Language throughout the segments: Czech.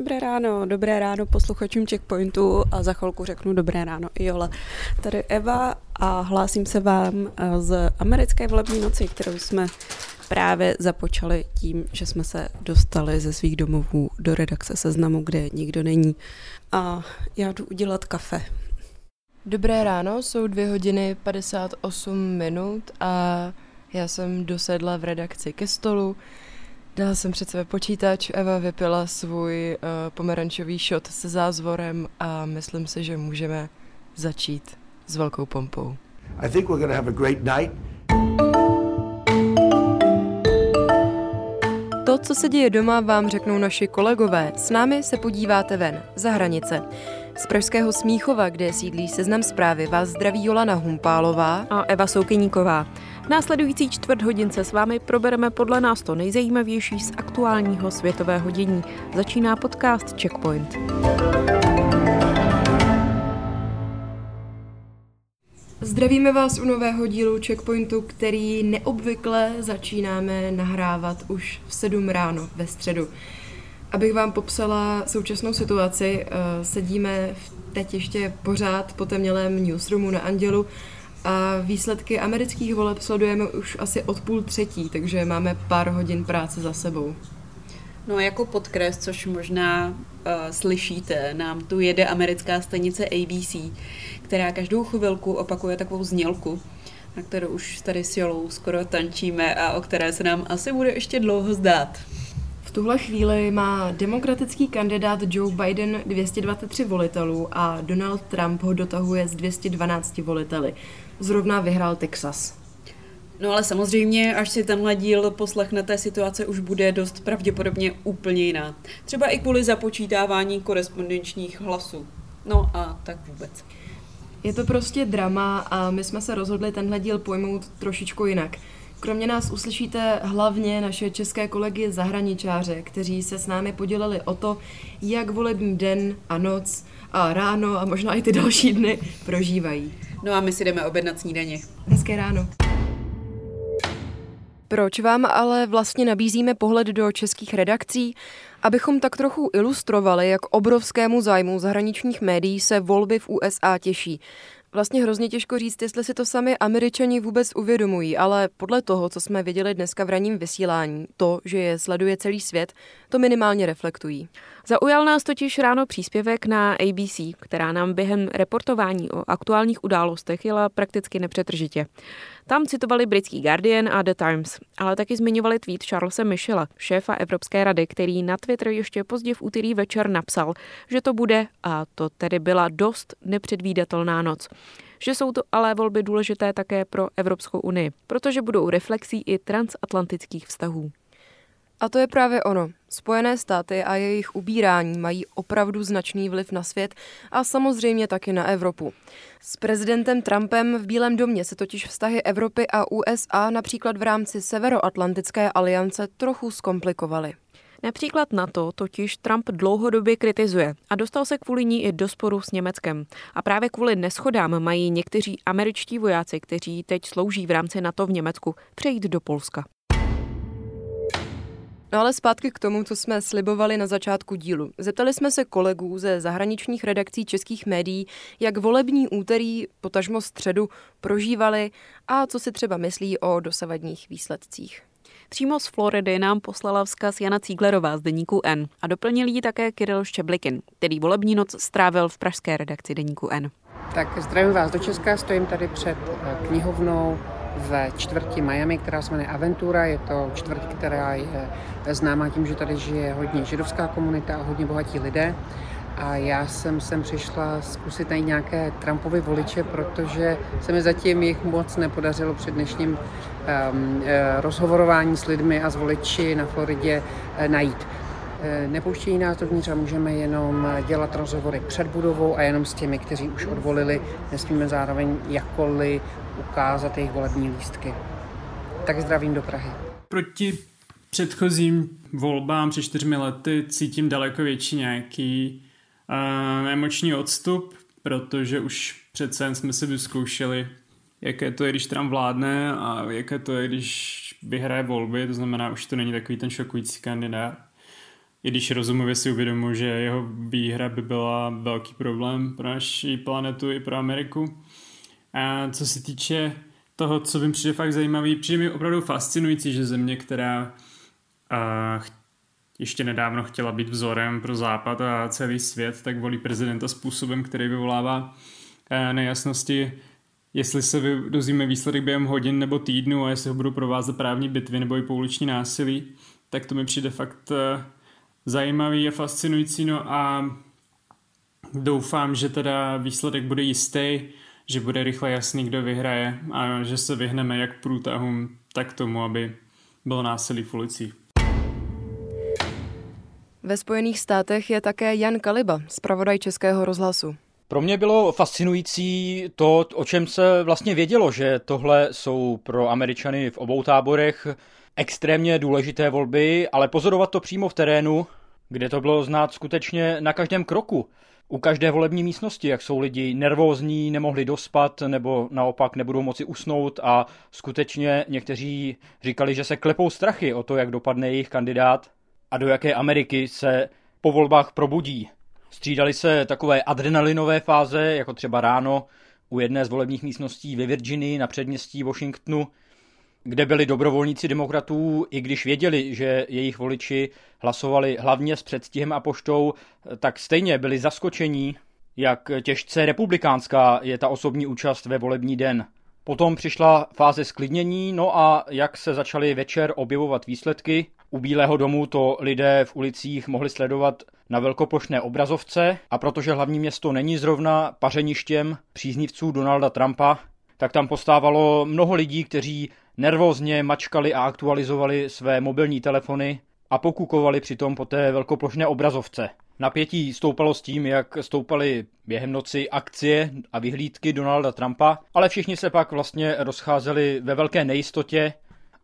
Dobré ráno, dobré ráno posluchačům Checkpointu a za chvilku řeknu dobré ráno i Jola. Tady Eva a hlásím se vám eh, z americké volební noci, kterou jsme právě započali tím, že jsme se dostali ze svých domovů do redakce seznamu, kde nikdo není. A já jdu udělat kafe. Dobré ráno, jsou dvě hodiny 58 minut a já jsem dosedla v redakci ke stolu. Dala jsem před sebe počítač, Eva vypila svůj uh, pomerančový shot se zázvorem a myslím si, že můžeme začít s velkou pompou. I think we're gonna have a great night. To, co se děje doma, vám řeknou naši kolegové. S námi se podíváte ven, za hranice. Z Pražského Smíchova, kde sídlí seznam zprávy, vás zdraví Jolana Humpálová a Eva Soukyníková. V následující čtvrt hodince s vámi probereme podle nás to nejzajímavější z aktuálního světového dění. Začíná podcast Checkpoint. Zdravíme vás u nového dílu Checkpointu, který neobvykle začínáme nahrávat už v 7 ráno ve středu. Abych vám popsala současnou situaci, eh, sedíme teď ještě pořád po temnělém newsroomu na Andělu a výsledky amerických voleb sledujeme už asi od půl třetí, takže máme pár hodin práce za sebou. No jako podkres, což možná uh, slyšíte, nám tu jede americká stanice ABC, která každou chvilku opakuje takovou znělku, na kterou už tady s Jolou skoro tančíme a o které se nám asi bude ještě dlouho zdát. V tuhle chvíli má demokratický kandidát Joe Biden 223 volitelů a Donald Trump ho dotahuje z 212 voliteli. Zrovna vyhrál Texas. No ale samozřejmě, až si tenhle díl poslechnete, situace už bude dost pravděpodobně úplně jiná. Třeba i kvůli započítávání korespondenčních hlasů. No a tak vůbec. Je to prostě drama a my jsme se rozhodli tenhle díl pojmout trošičku jinak. Kromě nás uslyšíte hlavně naše české kolegy zahraničáře, kteří se s námi podělili o to, jak volební den a noc a ráno a možná i ty další dny prožívají. No a my si jdeme objednat snídaně. Hezké ráno. Proč vám ale vlastně nabízíme pohled do českých redakcí? Abychom tak trochu ilustrovali, jak obrovskému zájmu zahraničních médií se volby v USA těší. Vlastně hrozně těžko říct, jestli si to sami američani vůbec uvědomují, ale podle toho, co jsme viděli dneska v ranním vysílání, to, že je sleduje celý svět, to minimálně reflektují. Zaujal nás totiž ráno příspěvek na ABC, která nám během reportování o aktuálních událostech jela prakticky nepřetržitě. Tam citovali britský Guardian a The Times, ale taky zmiňovali tweet Charlesa Michela, šéfa Evropské rady, který na Twitter ještě pozdě v úterý večer napsal, že to bude, a to tedy byla dost nepředvídatelná noc že jsou to ale volby důležité také pro Evropskou unii, protože budou reflexí i transatlantických vztahů. A to je právě ono. Spojené státy a jejich ubírání mají opravdu značný vliv na svět a samozřejmě taky na Evropu. S prezidentem Trumpem v Bílém domě se totiž vztahy Evropy a USA například v rámci Severoatlantické aliance trochu zkomplikovaly. Například NATO totiž Trump dlouhodobě kritizuje a dostal se kvůli ní i do sporu s Německem. A právě kvůli neschodám mají někteří američtí vojáci, kteří teď slouží v rámci NATO v Německu, přejít do Polska. No ale zpátky k tomu, co jsme slibovali na začátku dílu. Zeptali jsme se kolegů ze zahraničních redakcí českých médií, jak volební úterý, potažmo středu, prožívali a co si třeba myslí o dosavadních výsledcích. Přímo z Floridy nám poslala vzkaz Jana Cíglerová z deníku N a doplnil ji také Kiril Ščeblikin, který volební noc strávil v pražské redakci deníku N. Tak zdravím vás do Česka, stojím tady před eh, knihovnou v čtvrti Miami, která se jmenuje Aventura. Je to čtvrť, která je známá tím, že tady žije hodně židovská komunita a hodně bohatí lidé. A já jsem sem přišla zkusit najít nějaké Trumpovy voliče, protože se mi zatím jich moc nepodařilo před dnešním um, rozhovorování s lidmi a s voliči na Floridě uh, najít. Eh, nepouštějí nás dovnitř a můžeme jenom dělat rozhovory před budovou a jenom s těmi, kteří už odvolili. Nesmíme zároveň jakkoliv ukázat jejich volební lístky. Tak zdravím do Prahy. Proti předchozím volbám před čtyřmi lety cítím daleko větší nějaký uh, emoční odstup, protože už přece jen jsme si vyzkoušeli, jaké to je, když Trump vládne a jaké to je, když vyhraje volby, to znamená, už to není takový ten šokující kandidát. I když rozumově si uvědomuji, že jeho výhra by byla velký problém pro naši planetu i pro Ameriku. A co se týče toho, co by přijde fakt zajímavý, přijde mi opravdu fascinující, že země, která uh, ještě nedávno chtěla být vzorem pro Západ a celý svět, tak volí prezidenta způsobem, který vyvolává nejasnosti, jestli se dozvíme výsledek během hodin nebo týdnu a jestli ho budou provázet právní bitvy nebo i pouliční násilí, tak to mi přijde fakt zajímavý a fascinující. No a doufám, že teda výsledek bude jistý, že bude rychle jasný, kdo vyhraje a že se vyhneme jak průtahům, tak tomu, aby bylo násilí v ulicích. Ve Spojených státech je také Jan Kaliba, zpravodaj Českého rozhlasu. Pro mě bylo fascinující to, o čem se vlastně vědělo, že tohle jsou pro Američany v obou táborech extrémně důležité volby, ale pozorovat to přímo v terénu, kde to bylo znát skutečně na každém kroku. U každé volební místnosti, jak jsou lidi nervózní, nemohli dospat nebo naopak nebudou moci usnout a skutečně někteří říkali, že se klepou strachy o to, jak dopadne jejich kandidát a do jaké Ameriky se po volbách probudí. Střídali se takové adrenalinové fáze, jako třeba ráno u jedné z volebních místností ve Virginii na předměstí Washingtonu, kde byli dobrovolníci demokratů, i když věděli, že jejich voliči hlasovali hlavně s předstihem a poštou, tak stejně byli zaskočení, jak těžce republikánská je ta osobní účast ve volební den. Potom přišla fáze sklidnění, no a jak se začaly večer objevovat výsledky, u Bílého domu to lidé v ulicích mohli sledovat na velkoplošné obrazovce a protože hlavní město není zrovna pařeništěm příznivců Donalda Trumpa, tak tam postávalo mnoho lidí, kteří nervózně mačkali a aktualizovali své mobilní telefony a pokukovali přitom po té velkoplošné obrazovce. Napětí stoupalo s tím, jak stoupaly během noci akcie a vyhlídky Donalda Trumpa, ale všichni se pak vlastně rozcházeli ve velké nejistotě.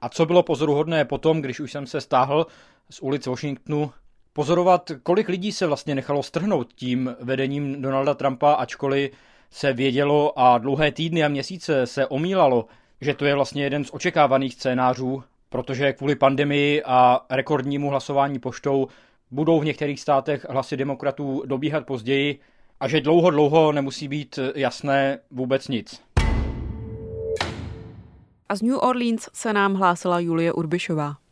A co bylo pozoruhodné potom, když už jsem se stáhl z ulic Washingtonu, pozorovat, kolik lidí se vlastně nechalo strhnout tím vedením Donalda Trumpa, ačkoliv se vědělo a dlouhé týdny a měsíce se omílalo, že to je vlastně jeden z očekávaných scénářů, protože kvůli pandemii a rekordnímu hlasování poštou budou v některých státech hlasy demokratů dobíhat později a že dlouho, dlouho nemusí být jasné vůbec nic. A z New Orleans se nám hlásila Julie Urbišová.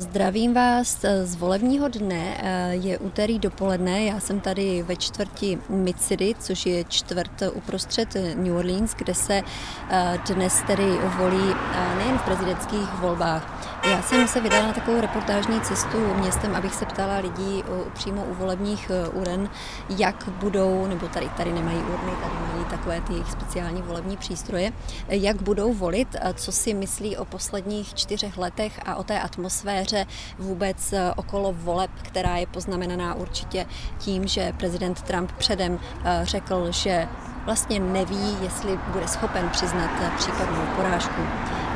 Zdravím vás z volebního dne. Eh, je úterý dopoledne, já jsem tady ve čtvrti Mid-City, což je čtvrt uprostřed New Orleans, kde se eh, dnes tedy volí eh, nejen v prezidentských volbách. Já jsem se vydala na takovou reportážní cestu městem, abych se ptala lidí přímo u volebních uren, jak budou, nebo tady, tady nemají urny, tady mají takové ty jejich speciální volební přístroje, jak budou volit, co si myslí o posledních čtyřech letech a o té atmosféře vůbec eh, okolo voleb, která je poznamenaná určitě tím, že prezident Trump předem řekl, že vlastně neví, jestli bude schopen přiznat případnou porážku.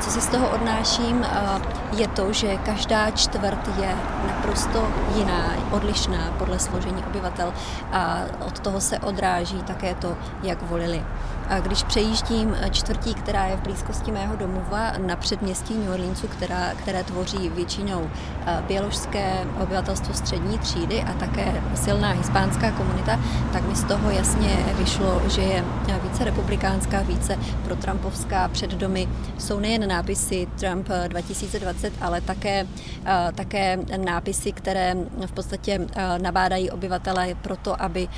Co si z toho odnáším, je to, že každá čtvrt je naprosto jiná, odlišná podle složení obyvatel a od toho se odráží také to, jak volili. Když přejíždím čtvrtí, která je v blízkosti mého domova na předměstí New Orleansu, která, které tvoří většinou běložské obyvatelstvo střední třídy a také silná hispánská komunita, tak mi z toho jasně vyšlo, že je více republikánská, více pro Trumpovská před domy. Jsou nejen nápisy Trump 2020, ale také, také nápisy, které v podstatě nabádají obyvatele proto, aby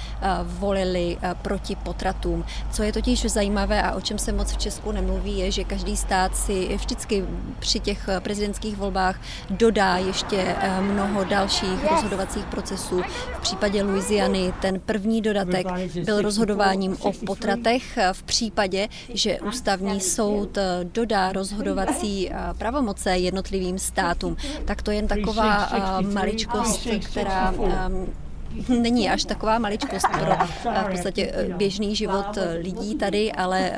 volili proti potratům. Co je totiž zajímavé a o čem se moc v Česku nemluví, je, že každý stát si vždycky při těch prezidentských volbách dodá ještě mnoho dalších rozhodovacích procesů. V případě Louisiany ten první dodatek byl rozhodováním o potratech v případě, že ústavní soud dodá rozhodovací pravomoce jednotlivým státům. Tak to je jen taková maličkost, která není až taková maličkost pro v podstatě běžný život lidí tady, ale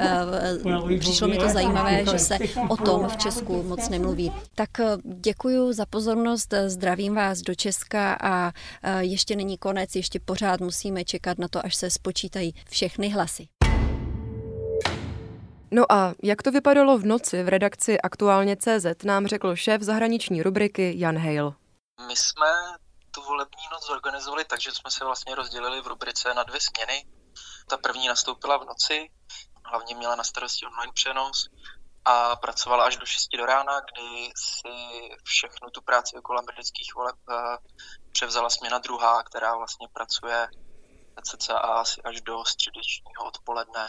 přišlo mi to zajímavé, že se o tom v Česku moc nemluví. Tak děkuji za pozornost, zdravím vás do Česka a ještě není konec, ještě pořád musíme čekat na to, až se spočítají všechny hlasy. No a jak to vypadalo v noci v redakci Aktuálně CZ, nám řekl šéf zahraniční rubriky Jan Hale. My jsme tu volební noc zorganizovali tak, že jsme se vlastně rozdělili v rubrice na dvě směny. Ta první nastoupila v noci, hlavně měla na starosti online přenos a pracovala až do 6 do rána, kdy si všechnu tu práci okolo amerických voleb eh, převzala směna druhá, která vlastně pracuje cca asi až do středečního odpoledne.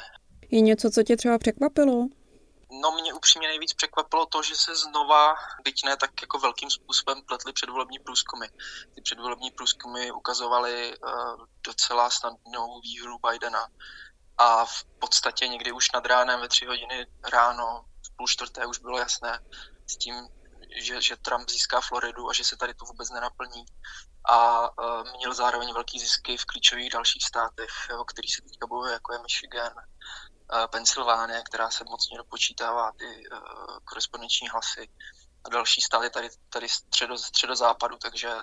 Je něco, co tě třeba překvapilo? No mě upřímně nejvíc překvapilo to, že se znova, byť ne tak jako velkým způsobem, pletly předvolební průzkumy. Ty předvolební průzkumy ukazovaly uh, docela snadnou výhru Bidena a v podstatě někdy už nad ránem ve tři hodiny ráno, v půl čtvrté už bylo jasné s tím, že, že Trump získá Floridu a že se tady to vůbec nenaplní. A uh, měl zároveň velký zisky v klíčových dalších státech, o kterých se teďka bojuje, jako je Michigan, Pensylvánie, která se mocně dopočítává ty uh, korespondenční hlasy a další státy tady, tady středo, středozápadu, takže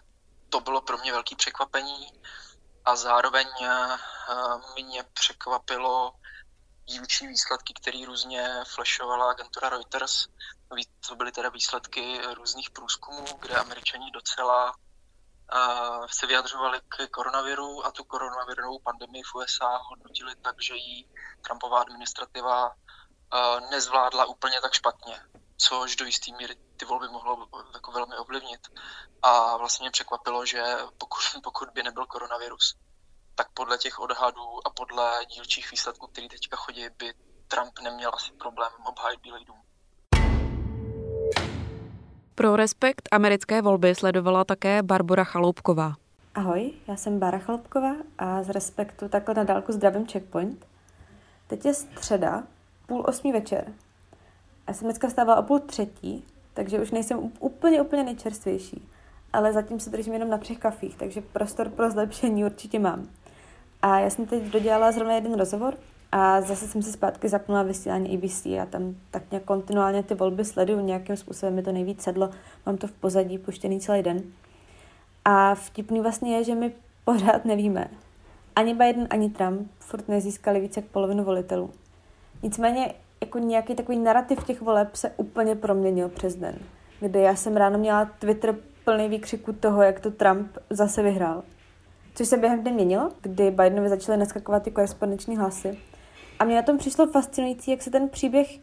to bylo pro mě velké překvapení a zároveň uh, mě překvapilo dílčí výsledky, které různě flashovala agentura Reuters. To byly teda výsledky různých průzkumů, kde američani docela se vyjadřovali k koronaviru a tu koronavirovou pandemii v USA hodnotili tak, že ji Trumpová administrativa uh, nezvládla úplně tak špatně, což do jisté míry ty volby mohlo jako velmi ovlivnit. A vlastně mě překvapilo, že pokud, pokud by nebyl koronavirus, tak podle těch odhadů a podle dílčích výsledků, které teďka chodí, by Trump neměl asi problém obhájit Bílý dům. Pro respekt americké volby sledovala také Barbara Chaloupková. Ahoj, já jsem Bára Chaloupková a z Respektu takhle na dálku zdravím Checkpoint. Teď je středa, půl osmí večer. Já jsem dneska vstávala o půl třetí, takže už nejsem úplně, úplně nejčerstvější. Ale zatím se držím jenom na třech kafích, takže prostor pro zlepšení určitě mám. A já jsem teď dodělala zrovna jeden rozhovor a zase jsem si zpátky zapnula vysílání ABC a tam tak nějak kontinuálně ty volby sleduju, nějakým způsobem mi to nejvíc sedlo, mám to v pozadí puštěný celý den. A vtipný vlastně je, že my pořád nevíme. Ani Biden, ani Trump furt nezískali více jak polovinu volitelů. Nicméně jako nějaký takový narrativ těch voleb se úplně proměnil přes den, kdy já jsem ráno měla Twitter plný výkřiku toho, jak to Trump zase vyhrál což se během dne měnilo, kdy Bidenovi začaly naskakovat ty korespondenční hlasy. A mě na tom přišlo fascinující, jak se ten příběh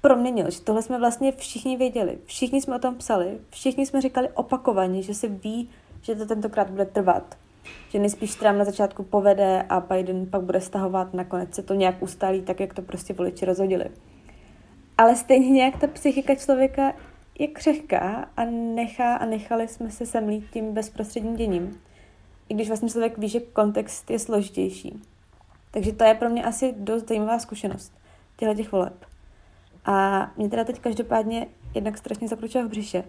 proměnil, že tohle jsme vlastně všichni věděli. Všichni jsme o tom psali, všichni jsme říkali opakovaně, že se ví, že to tentokrát bude trvat. Že nejspíš Trump na začátku povede a Biden pak bude stahovat, nakonec se to nějak ustálí, tak jak to prostě voliči rozhodili. Ale stejně nějak ta psychika člověka je křehká a nechá a nechali jsme se semlít tím bezprostředním děním i když vlastně člověk ví, že kontext je složitější. Takže to je pro mě asi dost zajímavá zkušenost těchto těch voleb. A mě teda teď každopádně jednak strašně zakručila v břiše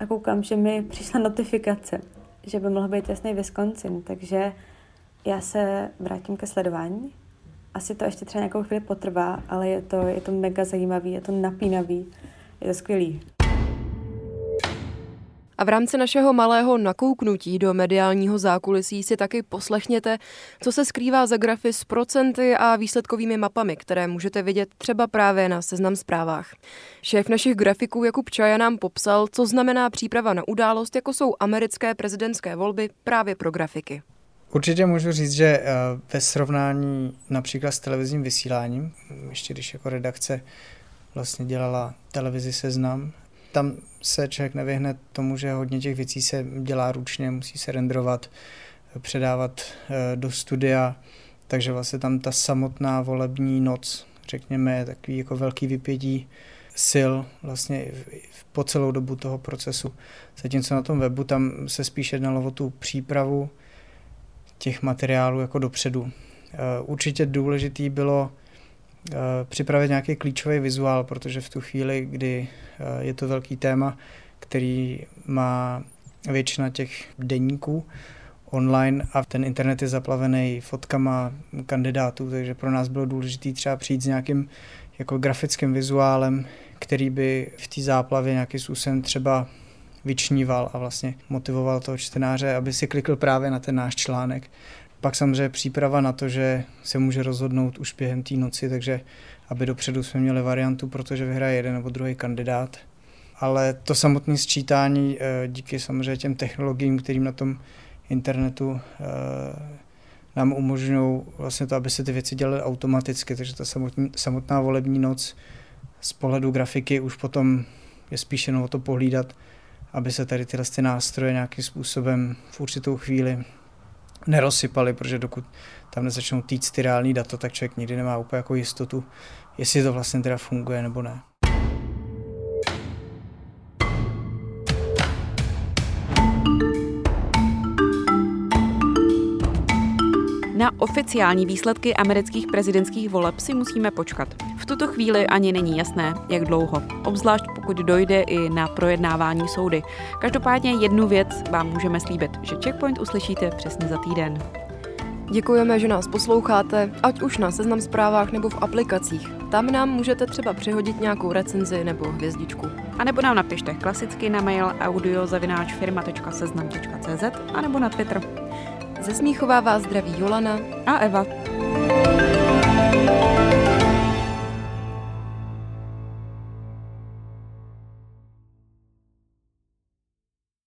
a koukám, že mi přišla notifikace, že by mohl být jasný Wisconsin, takže já se vrátím ke sledování. Asi to ještě třeba nějakou chvíli potrvá, ale je to, je to mega zajímavý, je to napínavý, je to skvělý. A v rámci našeho malého nakouknutí do mediálního zákulisí si taky poslechněte, co se skrývá za grafy s procenty a výsledkovými mapami, které můžete vidět třeba právě na seznam zprávách. Šéf našich grafiků Jakub Čaja nám popsal, co znamená příprava na událost, jako jsou americké prezidentské volby právě pro grafiky. Určitě můžu říct, že eh, ve srovnání například s televizním vysíláním, ještě když jako redakce vlastně dělala televizi Seznam, tam se člověk nevyhne tomu, že hodně těch věcí se dělá ručně, musí se renderovat, předávat eh, do studia, takže vlastně tam ta samotná volební noc, řekněme, je takový jako velký vypětí sil vlastně po celou dobu toho procesu. Zatímco na tom webu tam se spíš jednalo o tu přípravu těch materiálů jako dopředu. Eh, určitě důležitý bylo připravit nějaký klíčový vizuál, protože v tu chvíli, kdy eh, je to velký téma, který má většina těch denníků online a ten internet je zaplavený fotkama kandidátů, takže pro nás bylo důležité třeba přijít s nějakým jako grafickým vizuálem, který by v té záplavě nějakým způsobem třeba vyčníval a vlastně motivoval toho čtenáře, aby si klikl právě na ten náš článek. Pak samozřejmě příprava na to, že se může rozhodnout už během té noci, takže aby dopředu jsme měli variantu, protože vyhraje jeden nebo druhý kandidát. Ale to samotné sčítání eh, díky samozřejmě těm technologiím, kterým na tom internetu eh, nám umožňují vlastně to, aby se ty věci dělaly automaticky, takže ta samotný, samotná volební noc z pohledu grafiky už potom je spíš jenom o to pohlídat, aby se tady tyhle ty nástroje nějakým způsobem v určitou chvíli nerozsypaly, protože dokud tam nezačnou týct ty reální data, tak člověk nikdy nemá úplně jako jistotu, jestli to vlastně teda funguje nebo ne. Na oficiální výsledky amerických prezidentských voleb si musíme počkat. V tuto chvíli ani není jasné, jak dlouho, obzvlášť pokud dojde i na projednávání soudy. Každopádně jednu věc vám můžeme slíbit, že Checkpoint uslyšíte přesně za týden. Děkujeme, že nás posloucháte, ať už na seznam zprávách nebo v aplikacích. Tam nám můžete třeba přihodit nějakou recenzi nebo hvězdičku. A nebo nám napište klasicky na mail audiozavináčfirma.seznam.cz a nebo na Twitter. Ze Smíchová vás zdraví Jolana a Eva.